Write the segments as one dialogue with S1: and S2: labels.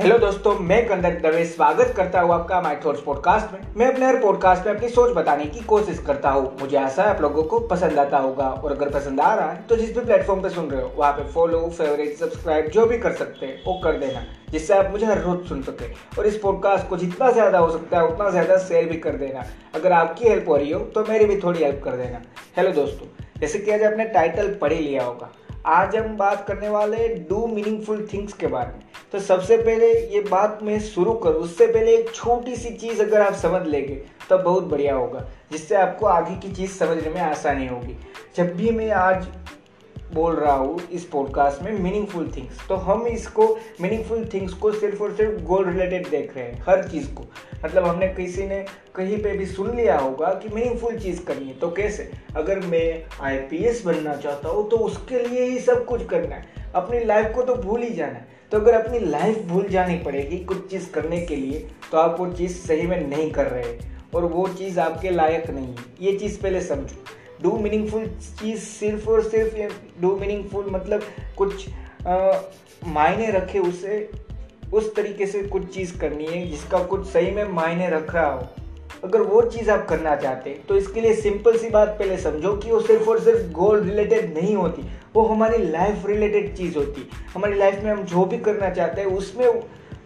S1: Hello दोस्तों, मैं कंदर दवे स्वागत करता हूँ आपका माई थॉट्स पॉडकास्ट में। मैं अपने हर पॉडकास्ट में अपनी सोच बताने की कोशिश करता हूँ। मुझे आशा है आप लोगों को पसंद आता होगा। और अगर पसंद आ रहा है तो जिस भी प्लेटफॉर्म पे सुन रहे हो, वहाँ पे फॉलो फेवरेट सब्सक्राइब जो भी कर सकते हैं, वो कर देना, जिससे आप मुझे हर रोज सुन सके। और इस पॉडकास्ट को जितना ज़्यादा हो सकता है, उतना ज़्यादा शेयर भी कर देना। अगर आपकी हेल्प हो रही हो तो मेरी भी थोड़ी हेल्प कर देना। हेलो दोस्तों, जैसे कि आज आपने टाइटल पढ़ ही लिया होगा आज हम बात करने वाले डू मीनिंगफुल थिंग्स के बारे में। तो सबसे पहले ये बात मैं शुरू करूँ, उससे पहले एक छोटी सी चीज़ अगर आप समझ लेंगे तो बहुत बढ़िया होगा, जिससे आपको आगे की चीज़ समझने में आसानी होगी। जब भी मैं आज बोल रहा हूँ इस पॉडकास्ट में मीनिंगफुल थिंग्स तो हम इसको मीनिंगफुल थिंग्स को सिर्फ़ और सिर्फ़ गोल रिलेटेड देख रहे हैं, हर चीज़ को। मतलब हमने किसी ने कहीं पे भी सुन लिया होगा कि मीनिंगफुल चीज़ करनी है तो कैसे? अगर मैं आईपीएस बनना चाहता हूँ तो उसके लिए ही सब कुछ करना है। अपनी लाइफ को तो भूल ही जाना है। तो अगर अपनी लाइफ भूल जानी पड़ेगी कुछ चीज़ करने के लिए तो आप वो चीज़ सही में नहीं कर रहे। और वो चीज़ आपके लायक नहीं है। ये चीज़ पहले समझो। डू मीनिंगफुल चीज़ सिर्फ़ और सिर्फ़ डू मीनिंगफुल मतलब कुछ मायने रखे उसे, उस तरीके से कुछ चीज़ करनी है जिसका कुछ सही में मायने रख रहा हो। अगर वो चीज़ आप करना चाहते हैं तो इसके लिए सिंपल सी बात पहले समझो कि वो सिर्फ़ और सिर्फ़ गोल रिलेटेड नहीं होती। वो हमारी लाइफ रिलेटेड चीज़ होती। हमारी लाइफ में हम जो भी करना चाहते हैं, उसमें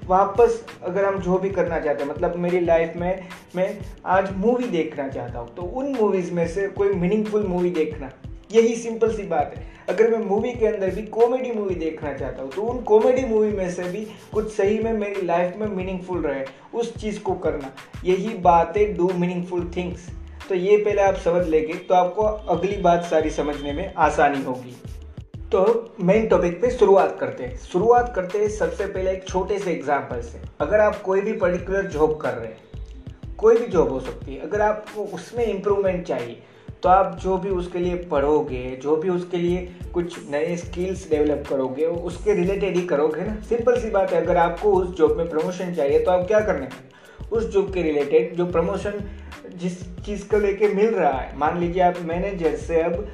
S1: वापस अगर हम जो भी करना चाहते हैं मतलब मेरी लाइफ में, मैं आज मूवी देखना चाहता हूँ तो उन मूवीज़ में से कोई मीनिंगफुल मूवी देखना। यही सिंपल सी बात है। अगर मैं मूवी के अंदर भी कॉमेडी मूवी देखना चाहता हूँ तो उन कॉमेडी मूवी में से भी कुछ सही में मेरी लाइफ में मीनिंगफुल रहे, उस चीज़ को करना। यही बात है डू मीनिंगफुल थिंग्स तो ये पहले आप समझ लेंगे तो आपको अगली बात सारी समझने में आसानी होगी। तो मेन टॉपिक पे शुरुआत करते हैं। शुरुआत करते हैं सबसे पहले एक छोटे से एग्ज़ाम्पल से। अगर आप कोई भी पर्टिकुलर जॉब कर रहे हैं, कोई भी जॉब हो सकती है, अगर आपको उसमें इम्प्रूवमेंट चाहिए तो आप जो भी उसके लिए पढ़ोगे, जो भी उसके लिए कुछ नए स्किल्स डेवलप करोगे, उसके रिलेटेड ही करोगे ना। सिंपल सी बात है, अगर आपको उस जॉब में प्रमोशन चाहिए तो आप क्या करने उस जॉब के रिलेटेड जो प्रमोशन जिस चीज़ को लेके मिल रहा है, मान लीजिए आप मैनेजर से अब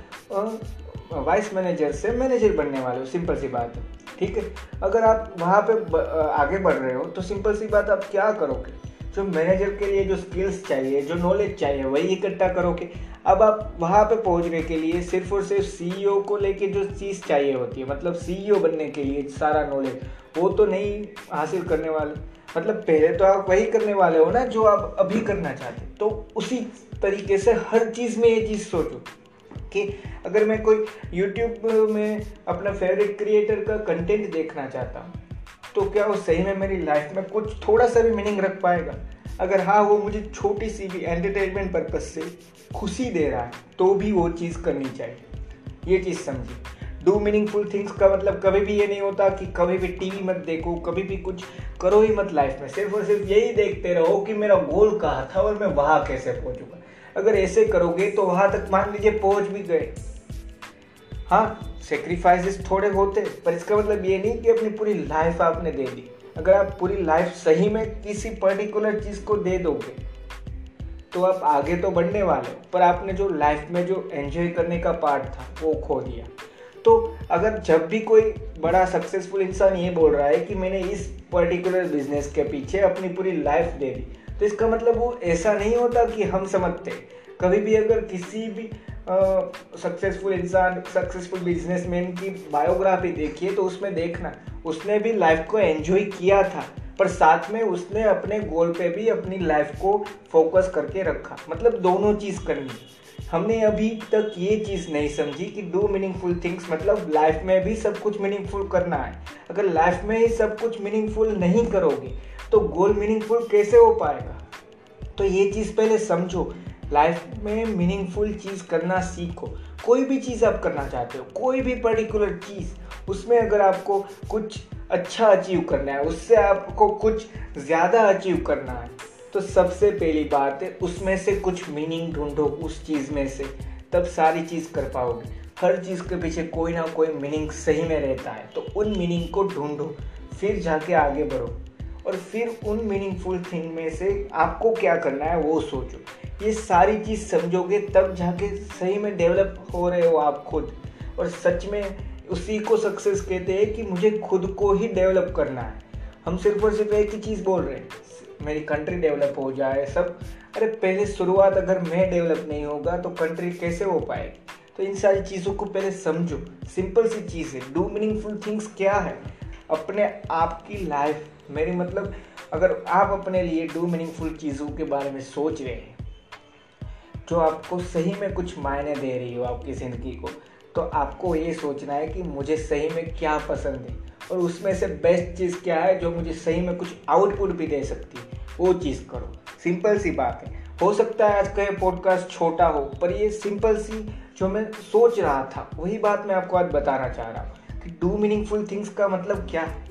S1: वाइस मैनेजर से मैनेजर बनने वाले हो सिंपल सी बात है। ठीक है? अगर आप वहाँ पे आगे बढ़ रहे हो तो सिंपल सी बात, आप क्या करोगे? जो मैनेजर के लिए जो स्किल्स चाहिए, जो नॉलेज चाहिए, वही इकट्ठा करोगे। अब आप वहाँ पे पहुँचने के लिए सिर्फ़ और सिर्फ़ सीईओ e को लेके जो चीज़ चाहिए होती है मतलब सीईओ e बनने के लिए सारा नॉलेज वो तो नहीं हासिल करने वाले। मतलब पहले तो आप वही करने वाले हो ना, जो आप अभी करना चाहते तो उसी तरीके से हर चीज़ में ये चीज़ सोचो। कि अगर मैं कोई यूट्यूब में अपना फेवरेट क्रिएटर का कंटेंट देखना चाहता हूँ तो क्या वो सही में मेरी लाइफ में कुछ थोड़ा सा भी मीनिंग रख पाएगा? अगर हाँ वो मुझे छोटी सी भी एंटरटेनमेंट पर्पज से खुशी दे रहा है तो भी वो चीज़ करनी चाहिए। ये चीज़ समझिए। डू मीनिंगफुल थिंग्स का मतलब कभी भी ये नहीं होता कि कभी भी टीवी मत देखो, कभी भी कुछ करो ही मत लाइफ में। सिर्फ़ और सिर्फ़ यही देखते रहो कि मेरा गोल कहाँ था और मैं वहाँ कैसे पहुँचूँगा। अगर ऐसे करोगे तो वहाँ तक मान लीजिए पहुँच भी गए। हाँ सेक्रीफाइसेस थोड़े होते, पर इसका मतलब ये नहीं कि अपनी पूरी लाइफ आपने दे दी। अगर आप पूरी लाइफ सही में किसी पर्टिकुलर चीज़ को दे दोगे तो आप आगे तो बढ़ने वाले पर आपने जो लाइफ में जो एंजॉय करने का पार्ट था, वो खो दिया। तो अगर जब भी कोई बड़ा सक्सेसफुल इंसान ये बोल रहा है कि मैंने इस पर्टिकुलर बिज़नेस के पीछे अपनी पूरी लाइफ दे दी तो इसका मतलब वो ऐसा नहीं होता कि हम समझते। कभी भी अगर किसी भी सक्सेसफुल इंसान सक्सेसफुल बिजनेसमैन की बायोग्राफी देखिए तो उसमें देखना, उसने भी लाइफ को एंजॉय किया था, पर साथ में उसने अपने गोल पे भी अपनी लाइफ को फोकस करके रखा। मतलब दोनों चीज़ करनी हमने अभी तक ये चीज़ नहीं समझी कि डू मीनिंगफुल थिंग्स मतलब लाइफ में भी सब कुछ मीनिंगफुल करना है। अगर लाइफ में ही सब कुछ मीनिंगफुल नहीं करोगे तो गोल मीनिंगफुल कैसे हो पाएगा? तो ये चीज़ पहले समझो। लाइफ में मीनिंगफुल चीज़ करना सीखो। कोई भी चीज़ आप करना चाहते हो, कोई भी पर्टिकुलर चीज़, उसमें अगर आपको कुछ अच्छा अचीव करना है, उससे आपको कुछ ज़्यादा अचीव करना है तो सबसे पहली बात है, उसमें से कुछ मीनिंग ढूंढो उस चीज़ में से। तब सारी चीज़ कर पाओगे। हर चीज़ के पीछे कोई ना कोई मीनिंग सही में रहता है। तो उन मीनिंग को ढूंढो, फिर जाके आगे बढ़ो। और फिर उन मीनिंगफुल थिंग में से आपको क्या करना है, वो सोचो। ये सारी चीज़ समझोगे, तब जाके सही में डेवलप हो रहे हो आप खुद। और सच में उसी को सक्सेस कहते हैं कि मुझे खुद को ही डेवलप करना है। हम सिर्फ़ और सिर्फ़ एक ही चीज़ बोल रहे हैं। मेरी कंट्री डेवलप हो जाए सब। अरे, पहले शुरुआत अगर मैं डेवलप नहीं होगा तो कंट्री कैसे हो पाएगी? तो इन सारी चीज़ों को पहले समझो। सिंपल सी चीज़ है। डू मीनिंगफुल थिंग्स क्या है? अपने आप की लाइफ मेरी मतलब अगर आप अपने लिए डू मीनिंगफुल चीज़ों के बारे में सोच रहे हैं, जो आपको सही में कुछ मायने दे रही हो आपकी ज़िंदगी को तो आपको ये सोचना है कि मुझे सही में क्या पसंद है। और उसमें से बेस्ट चीज़ क्या है, जो मुझे सही में कुछ आउटपुट भी दे सकती है। वो चीज़ करो। सिंपल सी बात है। हो सकता है आज का ये पॉडकास्ट छोटा हो, पर ये सिंपल सी जो मैं सोच रहा था, वही बात मैं आपको आज बताना चाह रहा हूँ कि डू मीनिंगफुल थिंग्स का मतलब क्या है?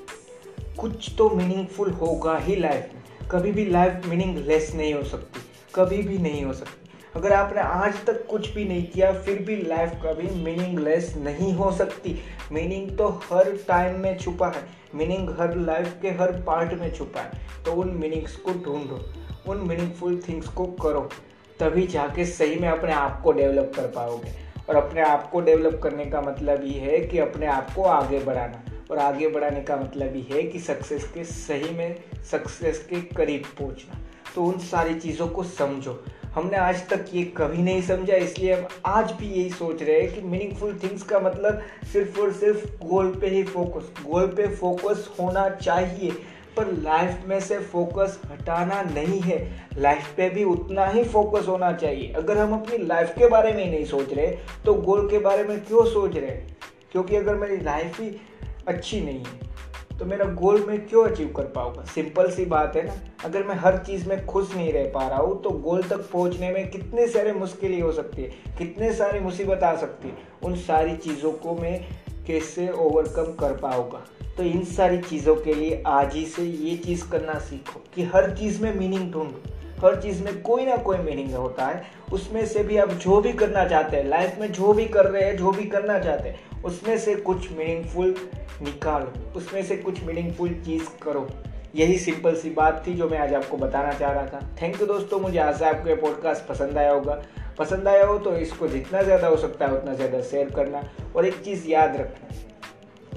S1: कुछ तो मीनिंगफुल होगा ही लाइफ में। कभी भी लाइफ मीनिंगलेस नहीं हो सकती, कभी भी नहीं हो सकती। अगर आपने आज तक कुछ भी नहीं किया, फिर भी लाइफ कभी मीनिंगलेस नहीं हो सकती। मीनिंग तो हर टाइम में छुपा है। मीनिंग हर लाइफ के हर पार्ट में छुपा है। तो उन मीनिंग्स को ढूंढो। उन मीनिंगफुल थिंग्स को करो। तभी जाके सही में अपने आप को डेवलप कर पाओगे। और अपने आप को डेवलप करने का मतलब ये है कि अपने आप को आगे बढ़ाना। और आगे बढ़ाने का मतलब ये है कि सक्सेस के सही में सक्सेस के करीब पहुँचना। तो उन सारी चीज़ों को समझो। हमने आज तक ये कभी नहीं समझा, इसलिए हम आज भी यही सोच रहे हैं कि मीनिंगफुल थिंग्स का मतलब सिर्फ़ और सिर्फ़ गोल पे ही फोकस गोल पे फोकस होना चाहिए, पर लाइफ में से फोकस हटाना नहीं है। लाइफ पे भी उतना ही फोकस होना चाहिए। अगर हम अपनी लाइफ के बारे में ही नहीं सोच रहे तो गोल के बारे में क्यों सोच रहे? क्योंकि अगर मेरी लाइफ ही अच्छी नहीं है तो मेरा गोल मैं क्यों अचीव कर पाऊँगा? सिंपल सी बात है ना। अगर मैं हर चीज़ में खुश नहीं रह पा रहा हूँ तो गोल तक पहुँचने में कितने सारे मुश्किलें हो सकती है, कितने सारी मुसीबत आ सकती है। उन सारी चीज़ों को मैं कैसे ओवरकम कर पाऊँगा? तो इन सारी चीज़ों के लिए आज ही से ये चीज़ करना सीखो कि हर चीज़ में मीनिंग ढूंढो। हर चीज़ में कोई ना कोई मीनिंग होता है। उसमें से भी आप जो भी करना चाहते हैं लाइफ में जो भी कर रहे हैं, जो भी करना चाहते हैं, उसमें से कुछ मीनिंगफुल निकालो। उसमें से कुछ मीनिंगफुल चीज़ करो। यही सिंपल सी बात थी जो मैं आज आपको बताना चाह रहा था। थैंक यू दोस्तों, मुझे आशा है आपको ये पॉडकास्ट पसंद आया होगा। पसंद आया हो तो इसको जितना ज़्यादा हो सकता है, उतना ज़्यादा शेयर करना और एक चीज़ याद रखना।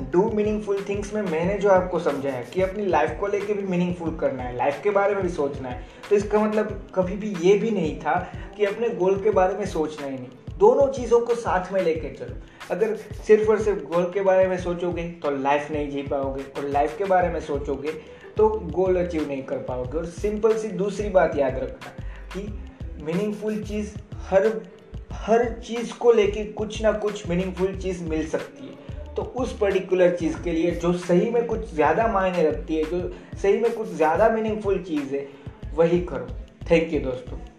S1: डू मीनिंगफुल थिंग्स में मैंने जो आपको समझाया कि अपनी लाइफ को लेके भी मीनिंगफुल करना है लाइफ के बारे में भी सोचना है तो इसका मतलब कभी भी ये भी नहीं था कि अपने गोल के बारे में सोचना ही नहीं। दोनों चीज़ों को साथ में लेके चलो। अगर सिर्फ़ और सिर्फ़ गोल के बारे में सोचोगे तो लाइफ नहीं जी पाओगे, और लाइफ के बारे में सोचोगे तो गोल अचीव नहीं कर पाओगे। और सिंपल सी दूसरी बात याद रखना कि मीनिंगफुल चीज़ हर हर चीज़ को लेके कुछ ना कुछ मीनिंगफुल चीज़ मिल सकती है। तो उस पर्टिकुलर चीज़ के लिए जो सही में कुछ ज़्यादा मायने रखती है, जो सही में कुछ ज़्यादा मीनिंगफुल चीज़ है, वही करो। थैंक यू दोस्तों।